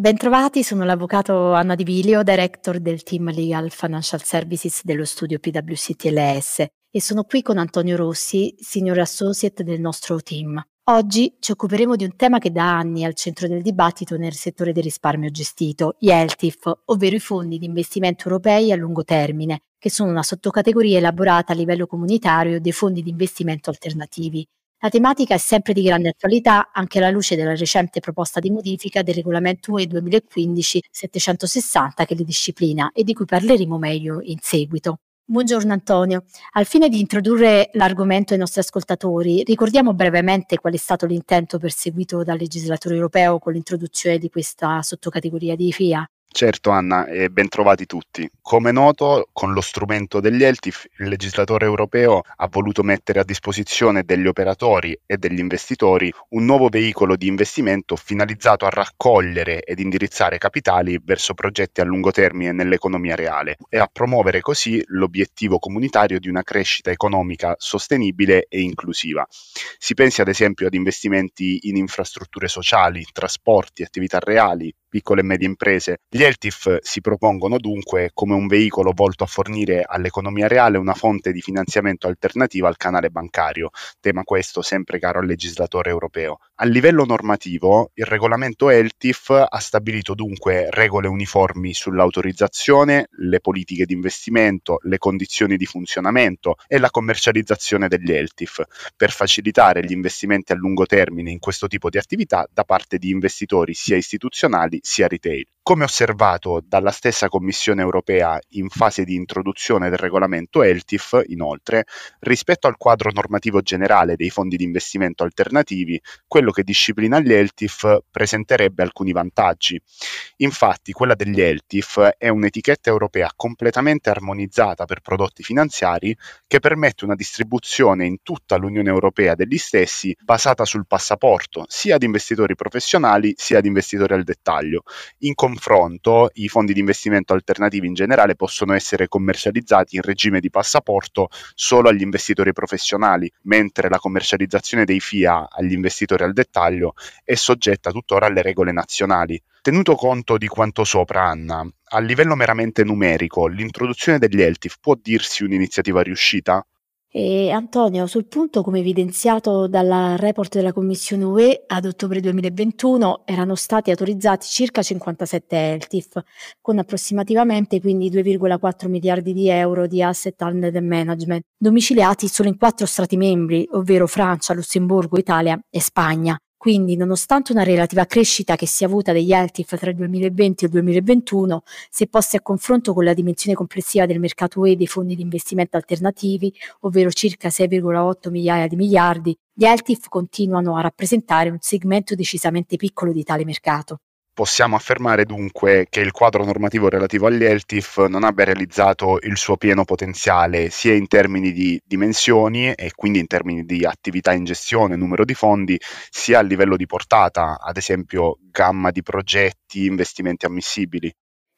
Bentrovati, sono l'avvocato Anna Di Vilio, director del team Legal Financial Services dello studio PwC TLS e sono qui con Antonio Rossi, senior associate del nostro team. Oggi ci occuperemo di un tema che da anni è al centro del dibattito nel settore del risparmio gestito, gli ELTIF, ovvero i fondi di investimento europei a lungo termine, che sono una sottocategoria elaborata a livello comunitario dei fondi di investimento alternativi. La tematica è sempre di grande attualità anche alla luce della recente proposta di modifica del regolamento UE 2015-760 che li disciplina e di cui parleremo meglio in seguito. Buongiorno Antonio. Al fine di introdurre l'argomento ai nostri ascoltatori, ricordiamo brevemente qual è stato l'intento perseguito dal legislatore europeo con l'introduzione di questa sottocategoria di FIA. Certo Anna, e ben trovati tutti. Come noto, con lo strumento degli ELTIF il legislatore europeo ha voluto mettere a disposizione degli operatori e degli investitori un nuovo veicolo di investimento finalizzato a raccogliere ed indirizzare capitali verso progetti a lungo termine nell'economia reale e a promuovere così l'obiettivo comunitario di una crescita economica sostenibile e inclusiva. Si pensi ad esempio ad investimenti in infrastrutture sociali, trasporti, attività reali, piccole e medie imprese. Gli ELTIF si propongono dunque come un veicolo volto a fornire all'economia reale una fonte di finanziamento alternativa al canale bancario, tema questo sempre caro al legislatore europeo. A livello normativo, il regolamento ELTIF ha stabilito dunque regole uniformi sull'autorizzazione, le politiche di investimento, le condizioni di funzionamento e la commercializzazione degli ELTIF, per facilitare gli investimenti a lungo termine in questo tipo di attività da parte di investitori sia istituzionali sia retail. Come osservato dalla stessa Commissione europea in fase di introduzione del regolamento ELTIF, inoltre, rispetto al quadro normativo generale dei fondi di investimento alternativi, quello che disciplina gli ELTIF presenterebbe alcuni vantaggi. Infatti, quella degli ELTIF è un'etichetta europea completamente armonizzata per prodotti finanziari che permette una distribuzione in tutta l'Unione Europea degli stessi basata sul passaporto sia ad investitori professionali sia ad investitori al dettaglio. In confronto, i fondi di investimento alternativi in generale possono essere commercializzati in regime di passaporto solo agli investitori professionali, mentre la commercializzazione dei FIA agli investitori al dettaglio è soggetta tuttora alle regole nazionali. Tenuto conto di quanto sopra, Anna, a livello meramente numerico, l'introduzione degli ELTIF può dirsi un'iniziativa riuscita? E Antonio, sul punto, come evidenziato dal report della Commissione UE, ad ottobre 2021 erano stati autorizzati circa 57 ELTIF, con approssimativamente quindi 2,4 miliardi di euro di asset under management, domiciliati solo in quattro Stati membri, ovvero Francia, Lussemburgo, Italia e Spagna. Quindi, nonostante una relativa crescita che si è avuta degli ELTIF tra il 2020 e il 2021, se posti a confronto con la dimensione complessiva del mercato UE dei fondi di investimento alternativi, ovvero circa 6,8 migliaia di miliardi, gli ELTIF continuano a rappresentare un segmento decisamente piccolo di tale mercato. Possiamo affermare dunque che il quadro normativo relativo agli ELTIF non abbia realizzato il suo pieno potenziale sia in termini di dimensioni e quindi in termini di attività in gestione, numero di fondi, sia a livello di portata, ad esempio gamma di progetti, investimenti ammissibili.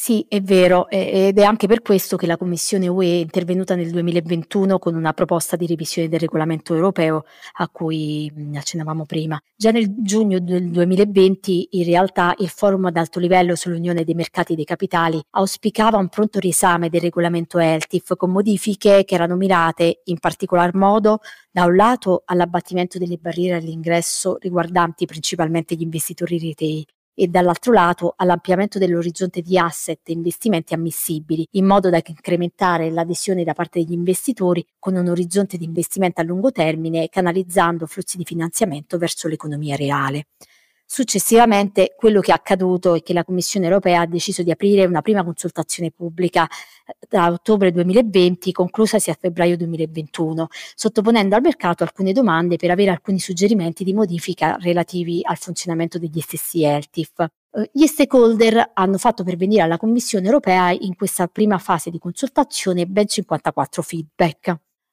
Sì, è vero, ed è anche per questo che la Commissione UE è intervenuta nel 2021 con una proposta di revisione del regolamento europeo a cui accennavamo prima. Già nel giugno del 2020, in realtà, il forum ad alto livello sull'Unione dei mercati dei capitali auspicava un pronto riesame del regolamento ELTIF con modifiche che erano mirate in particolar modo da un lato all'abbattimento delle barriere all'ingresso riguardanti principalmente gli investitori retail e dall'altro lato all'ampliamento dell'orizzonte di asset e investimenti ammissibili, in modo da incrementare l'adesione da parte degli investitori con un orizzonte di investimento a lungo termine, canalizzando flussi di finanziamento verso l'economia reale. Successivamente quello che è accaduto è che la Commissione europea ha deciso di aprire una prima consultazione pubblica eh, da ottobre 2020, conclusasi a febbraio 2021, sottoponendo al mercato alcune domande per avere alcuni suggerimenti di modifica relativi al funzionamento degli stessi ELTIF. Eh, gli stakeholder hanno fatto pervenire alla Commissione europea in questa prima fase di consultazione ben 54 feedback.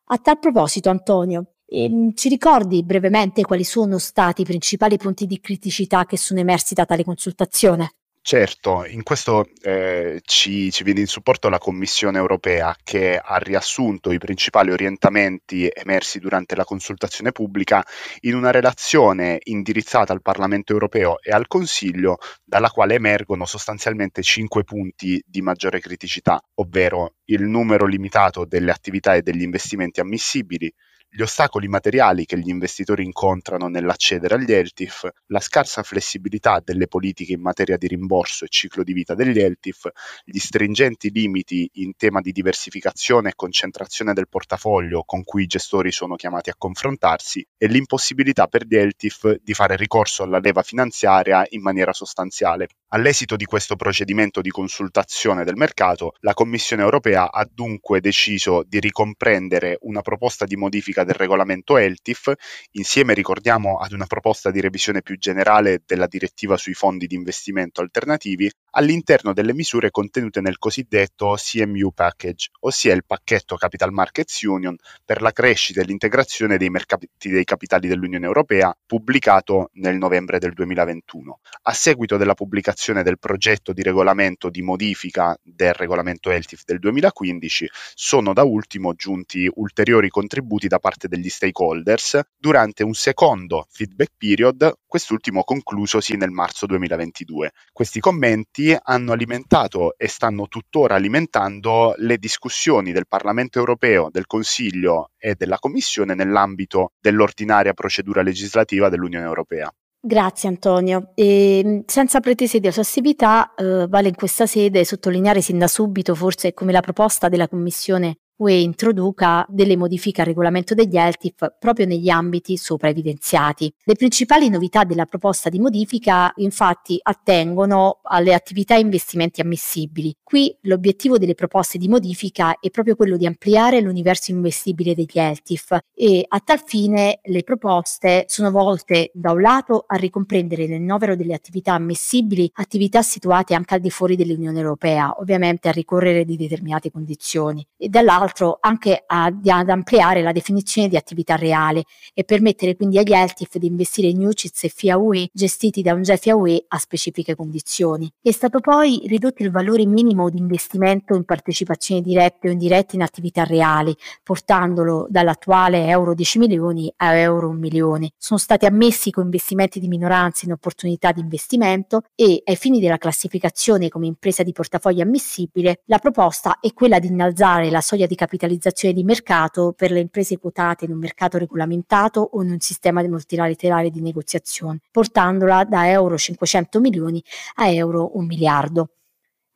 A tal proposito, Antonio, ehm, ci ricordi brevemente quali sono stati i principali punti di criticità che sono emersi da tale consultazione? Certo, in questo eh, ci, ci, viene in supporto la Commissione europea che ha riassunto i principali orientamenti emersi durante la consultazione pubblica in una relazione indirizzata al Parlamento europeo e al Consiglio, dalla quale emergono sostanzialmente cinque punti di maggiore criticità, ovvero il numero limitato delle attività e degli investimenti ammissibili, gli ostacoli materiali che gli investitori incontrano nell'accedere agli LTIF, la scarsa flessibilità delle politiche in materia di rimborso e ciclo di vita degli LTIF, gli stringenti limiti in tema di diversificazione e concentrazione del portafoglio con cui i gestori sono chiamati a confrontarsi e l'impossibilità per gli LTIF di fare ricorso alla leva finanziaria in maniera sostanziale. All'esito di questo procedimento di consultazione del mercato, la Commissione europea ha dunque deciso di ricomprendere una proposta di modifica del regolamento ELTIF, insieme ricordiamo ad una proposta di revisione più generale della direttiva sui fondi di investimento alternativi, all'interno delle misure contenute nel cosiddetto CMU Package, ossia il pacchetto Capital Markets Union per la crescita e l'integrazione dei mercati dei capitali dell'Unione Europea, pubblicato nel novembre del 2021. A seguito della pubblicazione del progetto di regolamento di modifica del regolamento ELTIF del 2015, sono da ultimo giunti ulteriori contributi da parte degli stakeholders durante un secondo feedback period, quest'ultimo conclusosi nel marzo 2022. Questi commenti hanno alimentato e stanno tuttora alimentando le discussioni del Parlamento europeo, del Consiglio e della Commissione nell'ambito dell'ordinaria procedura legislativa dell'Unione europea. Grazie Antonio. E, ehm, senza pretese di eshaustività, eh, vale in questa sede sottolineare sin da subito forse come la proposta della Commissione UE introduca delle modifiche al regolamento degli ELTIF proprio negli ambiti sopra evidenziati. Le principali novità della proposta di modifica infatti attengono alle attività e investimenti ammissibili. Qui l'obiettivo delle proposte di modifica è proprio quello di ampliare l'universo investibile degli ELTIF e a tal fine le proposte sono volte da un lato a ricomprendere nel novero delle attività ammissibili attività situate anche al di fuori dell'Unione Europea, ovviamente a ricorrere di determinate condizioni, e dall'altro l'altro anche ad, ad ampliare la definizione di attività reale e permettere quindi agli ELTIF di investire in UCITS e FIA UE gestiti da un GEFIA UE a specifiche condizioni. È stato poi ridotto il valore minimo di investimento in partecipazioni dirette o indirette in attività reali, portandolo dall'attuale euro 10 milioni a euro 1 milione. Sono stati ammessi co-investimenti di minoranza in opportunità di investimento e ai fini della classificazione come impresa di portafoglio ammissibile, la proposta è quella di innalzare la soglia di di capitalizzazione di mercato per le imprese quotate in un mercato regolamentato o in un sistema multilaterale di negoziazione, portandola da euro 500 milioni a euro 1 miliardo.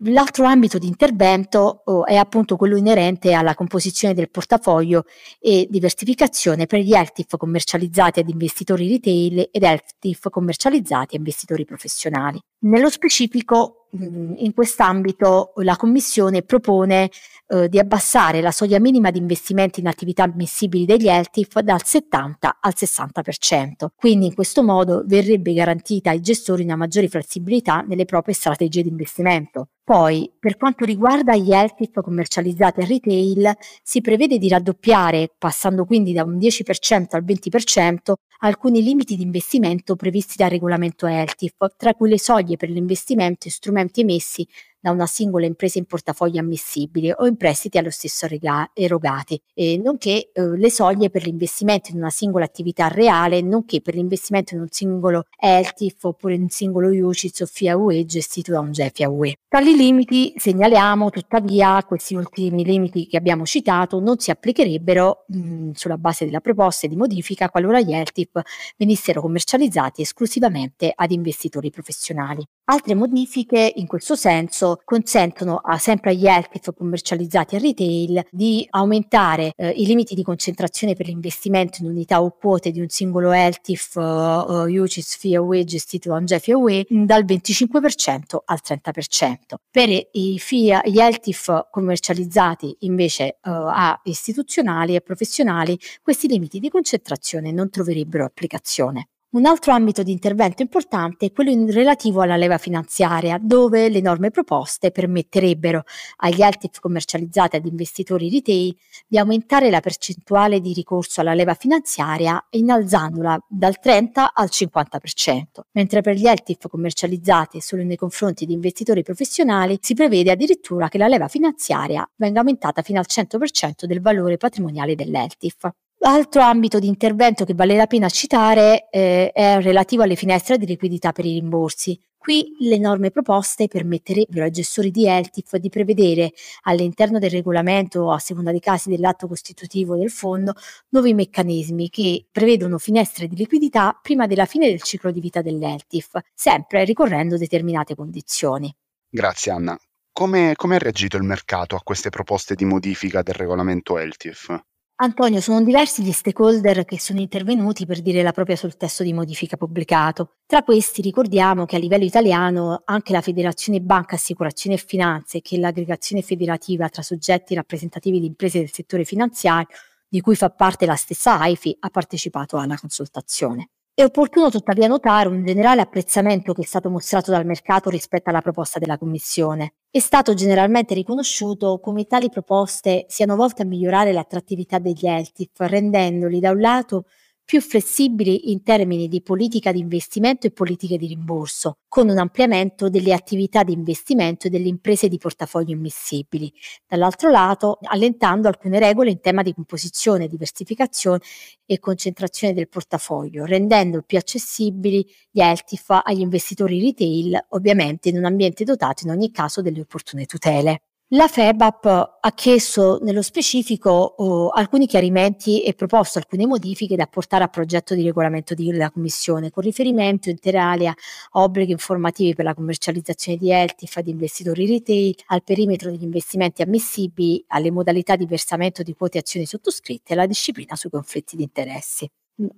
L'altro ambito di intervento oh, è appunto quello inerente alla composizione del portafoglio e diversificazione per gli ELTIF commercializzati ad investitori retail ed ELTIF commercializzati a investitori professionali. Nello specifico, mm, in quest'ambito la Commissione propone eh, di abbassare la soglia minima di investimenti in attività ammissibili degli ELTIF dal 70 al 60%. Quindi in questo modo verrebbe garantita ai gestori una maggiore flessibilità nelle proprie strategie di investimento. Poi, per quanto riguarda gli ELTIF commercializzati a retail, si prevede di raddoppiare, passando quindi da un 10% al 20%, alcuni limiti di investimento previsti dal regolamento ELTIF, tra cui le soglie per l'investimento in strumenti emessi da una singola impresa in portafoglio ammissibile o in prestiti allo stesso rega- erogati, e nonché eh, le soglie per l'investimento in una singola attività reale, nonché per l'investimento in un singolo ELTIF oppure in un singolo UCITS o FIA UE gestito da un GEFIA UE. Tali limiti, segnaliamo tuttavia, questi ultimi limiti che abbiamo citato non si applicherebbero mh, sulla base della proposta di modifica qualora gli ELTIF venissero commercializzati esclusivamente ad investitori professionali. Altre modifiche in questo senso consentono a, sempre agli ELTIF commercializzati a retail di aumentare eh, i limiti di concentrazione per l'investimento in unità o quote di un singolo ELTIF uh, uh, UCITS FIA UE gestito da un GEFIA UE dal 25% al 30%. Per i FIA, gli ELTIF commercializzati invece uh, a istituzionali e professionali questi limiti di concentrazione non troverebbero applicazione. Un altro ambito di intervento importante è quello relativo alla leva finanziaria, dove le norme proposte permetterebbero agli LTIF commercializzati ad investitori retail di aumentare la percentuale di ricorso alla leva finanziaria innalzandola dal 30 al 50%, mentre per gli LTIF commercializzati solo nei confronti di investitori professionali si prevede addirittura che la leva finanziaria venga aumentata fino al 100% del valore patrimoniale dell'LTIF. Altro ambito di intervento che vale la pena citare eh, è relativo alle finestre di liquidità per i rimborsi. Qui le norme proposte permetterebbero ai gestori di LTIF di prevedere all'interno del regolamento a seconda dei casi dell'atto costitutivo del fondo nuovi meccanismi che prevedono finestre di liquidità prima della fine del ciclo di vita dell'LTIF, sempre ricorrendo determinate condizioni. Grazie Anna. Come, ha reagito il mercato a queste proposte di modifica del regolamento LTIF? Antonio, sono diversi gli stakeholder che sono intervenuti per dire la propria sul testo di modifica pubblicato. Tra questi ricordiamo che a livello italiano anche la Federazione Banca Assicurazione e Finanze, che è l'aggregazione federativa tra soggetti rappresentativi di imprese del settore finanziario, di cui fa parte la stessa AIFI, ha partecipato alla consultazione. È opportuno tuttavia notare un generale apprezzamento che è stato mostrato dal mercato rispetto alla proposta della Commissione. È stato generalmente riconosciuto come tali proposte siano volte a migliorare l'attrattività degli ELTIF, rendendoli da un lato più flessibili in termini di politica di investimento e politiche di rimborso, con un ampliamento delle attività di investimento e delle imprese di portafoglio immissibili. Dall'altro lato, allentando alcune regole in tema di composizione, diversificazione e concentrazione del portafoglio, rendendo più accessibili gli ELTIF agli investitori retail, ovviamente in un ambiente dotato in ogni caso delle opportune tutele. La FEBAP ha chiesto nello specifico oh, alcuni chiarimenti e proposto alcune modifiche da apportare al progetto di regolamento della Commissione, con riferimento integrale a obblighi informativi per la commercializzazione di ELTIF ad investitori retail, al perimetro degli investimenti ammissibili, alle modalità di versamento di quote azioni sottoscritte e alla disciplina sui conflitti di interessi.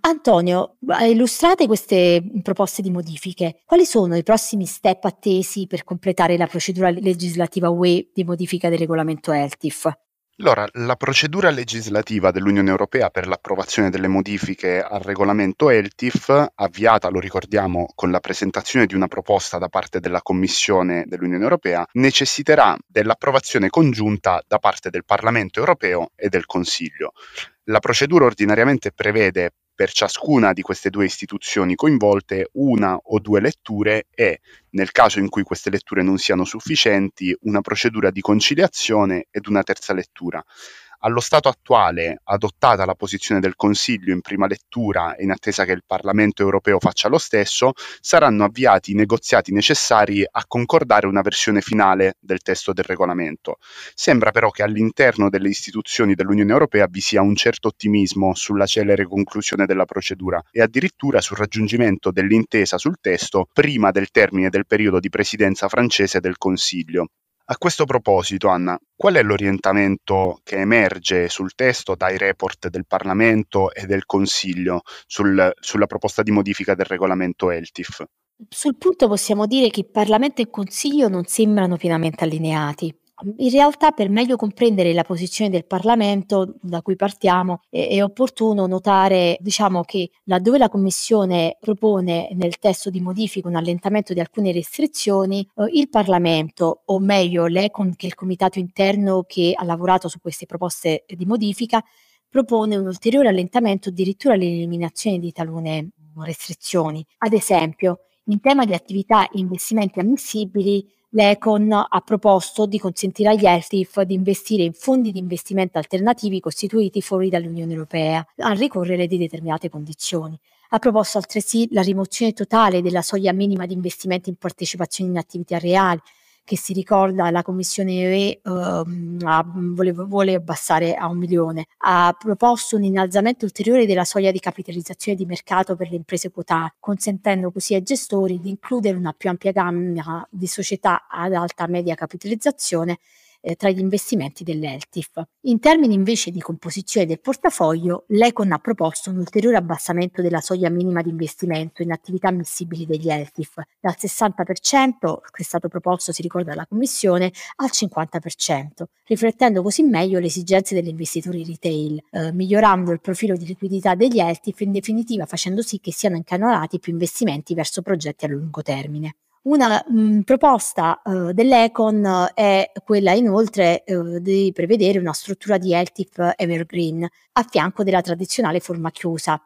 Antonio, illustrate queste proposte di modifiche. Quali sono i prossimi step attesi per completare la procedura legislativa UE di modifica del regolamento ELTIF? Allora, la procedura legislativa dell'Unione Europea per l'approvazione delle modifiche al regolamento ELTIF, avviata, lo ricordiamo, con la presentazione di una proposta da parte della Commissione dell'Unione Europea, necessiterà dell'approvazione congiunta da parte del Parlamento Europeo e del Consiglio. La procedura ordinariamente prevede per ciascuna di queste due istituzioni coinvolte una o due letture e, nel caso in cui queste letture non siano sufficienti, una procedura di conciliazione ed una terza lettura. Allo stato attuale, adottata la posizione del Consiglio in prima lettura e in attesa che il Parlamento europeo faccia lo stesso, saranno avviati i negoziati necessari a concordare una versione finale del testo del regolamento. Sembra però che all'interno delle istituzioni dell'Unione europea vi sia un certo ottimismo sulla celere conclusione della procedura e addirittura sul raggiungimento dell'intesa sul testo prima del termine del periodo di presidenza francese del Consiglio. A questo proposito, Anna, qual è l'orientamento che emerge sul testo dai report del Parlamento e del Consiglio sul, sulla proposta di modifica del regolamento ELTIF? Sul punto possiamo dire che Parlamento e Consiglio non sembrano pienamente allineati. In realtà per meglio comprendere la posizione del Parlamento da cui partiamo è, è opportuno notare diciamo, che laddove la Commissione propone nel testo di modifica un allentamento di alcune restrizioni, eh, il Parlamento, o meglio l'ECON che è il comitato interno che ha lavorato su queste proposte di modifica, propone un ulteriore allentamento, addirittura l'eliminazione di talune restrizioni. Ad esempio, in tema di attività e investimenti ammissibili, l'Econ ha proposto di consentire agli ELTIF di investire in fondi di investimento alternativi costituiti fuori dall'Unione Europea, a ricorrere di determinate condizioni. Ha proposto altresì la rimozione totale della soglia minima di investimenti in partecipazioni in attività reali, che si ricorda la Commissione UE ehm, ha, vuole, vuole abbassare a un milione. Ha proposto un innalzamento ulteriore della soglia di capitalizzazione di mercato per le imprese quotate, consentendo così ai gestori di includere una più ampia gamma di società ad alta media capitalizzazione eh, tra gli investimenti dell'ELTIF. In termini invece di composizione del portafoglio, l'Econ ha proposto un ulteriore abbassamento della soglia minima di investimento in attività ammissibili degli ELTIF dal 60% che è stato proposto, si ricorda dalla Commissione, al 50%, riflettendo così meglio le esigenze degli investitori retail, eh, migliorando il profilo di liquidità degli ELTIF e in definitiva facendo sì che siano incanalati più investimenti verso progetti a lungo termine. Una mh, proposta uh, dell'Econ è quella inoltre uh, di prevedere una struttura di LTIP evergreen a fianco della tradizionale forma chiusa,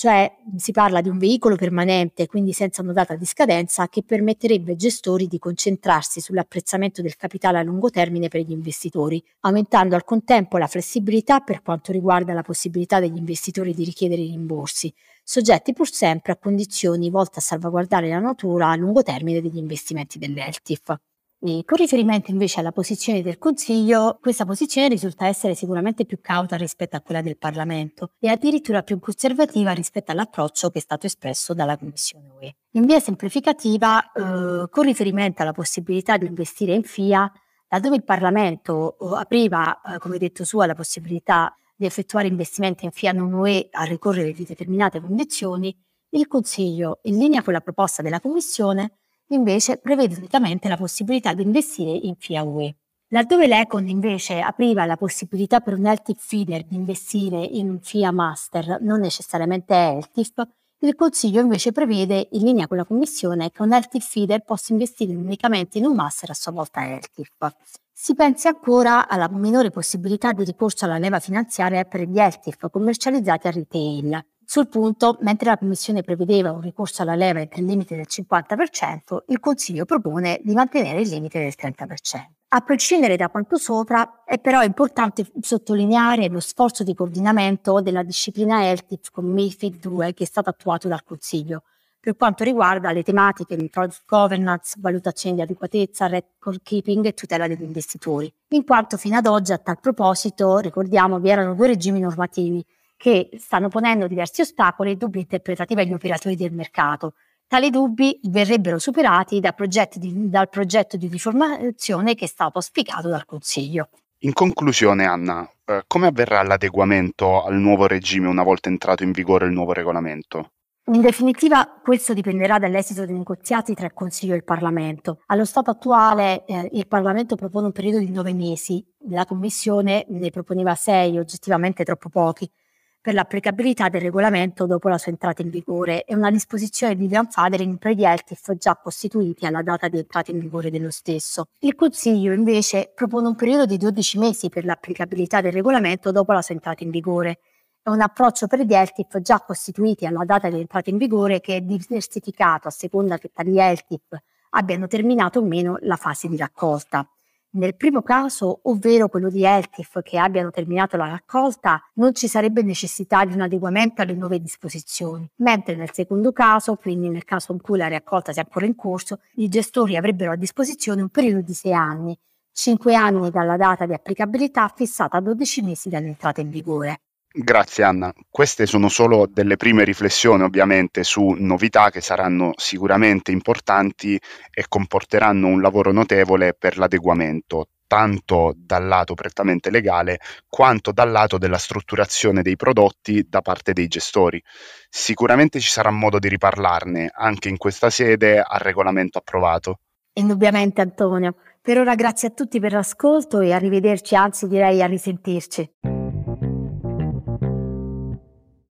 cioè si parla di un veicolo permanente, quindi senza una data di scadenza, che permetterebbe ai gestori di concentrarsi sull'apprezzamento del capitale a lungo termine per gli investitori, aumentando al contempo la flessibilità per quanto riguarda la possibilità degli investitori di richiedere i rimborsi, soggetti pur sempre a condizioni volte a salvaguardare la natura a lungo termine degli investimenti dell'ELTIF. E con riferimento invece alla posizione del Consiglio, questa posizione risulta essere sicuramente più cauta rispetto a quella del Parlamento e addirittura più conservativa rispetto all'approccio che è stato espresso dalla Commissione UE. In via semplificativa, eh, con riferimento alla possibilità di investire in FIA, laddove il Parlamento eh, apriva, eh, come detto su, la possibilità di effettuare investimenti in FIA non UE a ricorrere di determinate condizioni, il Consiglio, in linea con la proposta della Commissione, invece prevede unicamente la possibilità di investire in FIA UE. Laddove l'Econ invece apriva la possibilità per un LTIF feeder di investire in un FIA master, non necessariamente LTIF, il Consiglio invece prevede, in linea con la Commissione, che un LTIF feeder possa investire unicamente in un master a sua volta LTIF. Si pensi ancora alla minore possibilità di ricorso alla leva finanziaria per gli ELTIF commercializzati a retail. Sul punto, mentre la Commissione prevedeva un ricorso alla leva il limite del 50%, il Consiglio propone di mantenere il limite del 30%. A prescindere da quanto sopra, è però importante sottolineare lo sforzo di coordinamento della disciplina ELTIF con MIFID 2 che è stato attuato dal Consiglio, per quanto riguarda le tematiche di product governance, valutazione di adeguatezza, record keeping e tutela degli investitori. In quanto fino ad oggi a tal proposito, ricordiamo, vi erano due regimi normativi che stanno ponendo diversi ostacoli e dubbi interpretativi agli operatori del mercato. Tali dubbi verrebbero superati da di, dal progetto di riformazione che è stato auspicato dal Consiglio. In conclusione, Anna, eh, come avverrà l'adeguamento al nuovo regime una volta entrato in vigore il nuovo regolamento? In definitiva, questo dipenderà dall'esito dei negoziati tra il Consiglio e il Parlamento. Allo stato attuale eh, il Parlamento propone un periodo di nove mesi, la Commissione ne proponeva sei, oggettivamente troppo pochi, per l'applicabilità del regolamento dopo la sua entrata in vigore e una disposizione di grandfathering per gli ELTIF già costituiti alla data di entrata in vigore dello stesso. Il Consiglio invece propone un periodo di 12 mesi per l'applicabilità del regolamento dopo la sua entrata in vigore è un approccio per gli ELTIP già costituiti alla data di entrata in vigore che è diversificato a seconda che tali ELTIP abbiano terminato o meno la fase di raccolta. Nel primo caso, ovvero quello di ELTIF che abbiano terminato la raccolta, non ci sarebbe necessità di un adeguamento alle nuove disposizioni, mentre nel secondo caso, quindi nel caso in cui la raccolta sia ancora in corso, i gestori avrebbero a disposizione un periodo di sei anni, 5 anni dalla data di applicabilità fissata a 12 mesi dall'entrata in vigore. Grazie Anna. Queste sono solo delle prime riflessioni ovviamente su novità che saranno sicuramente importanti e comporteranno un lavoro notevole per l'adeguamento tanto dal lato prettamente legale quanto dal lato della strutturazione dei prodotti da parte dei gestori. Sicuramente ci sarà modo di riparlarne anche in questa sede al regolamento approvato. Indubbiamente Antonio. Per ora grazie a tutti per l'ascolto e arrivederci, anzi direi a risentirci.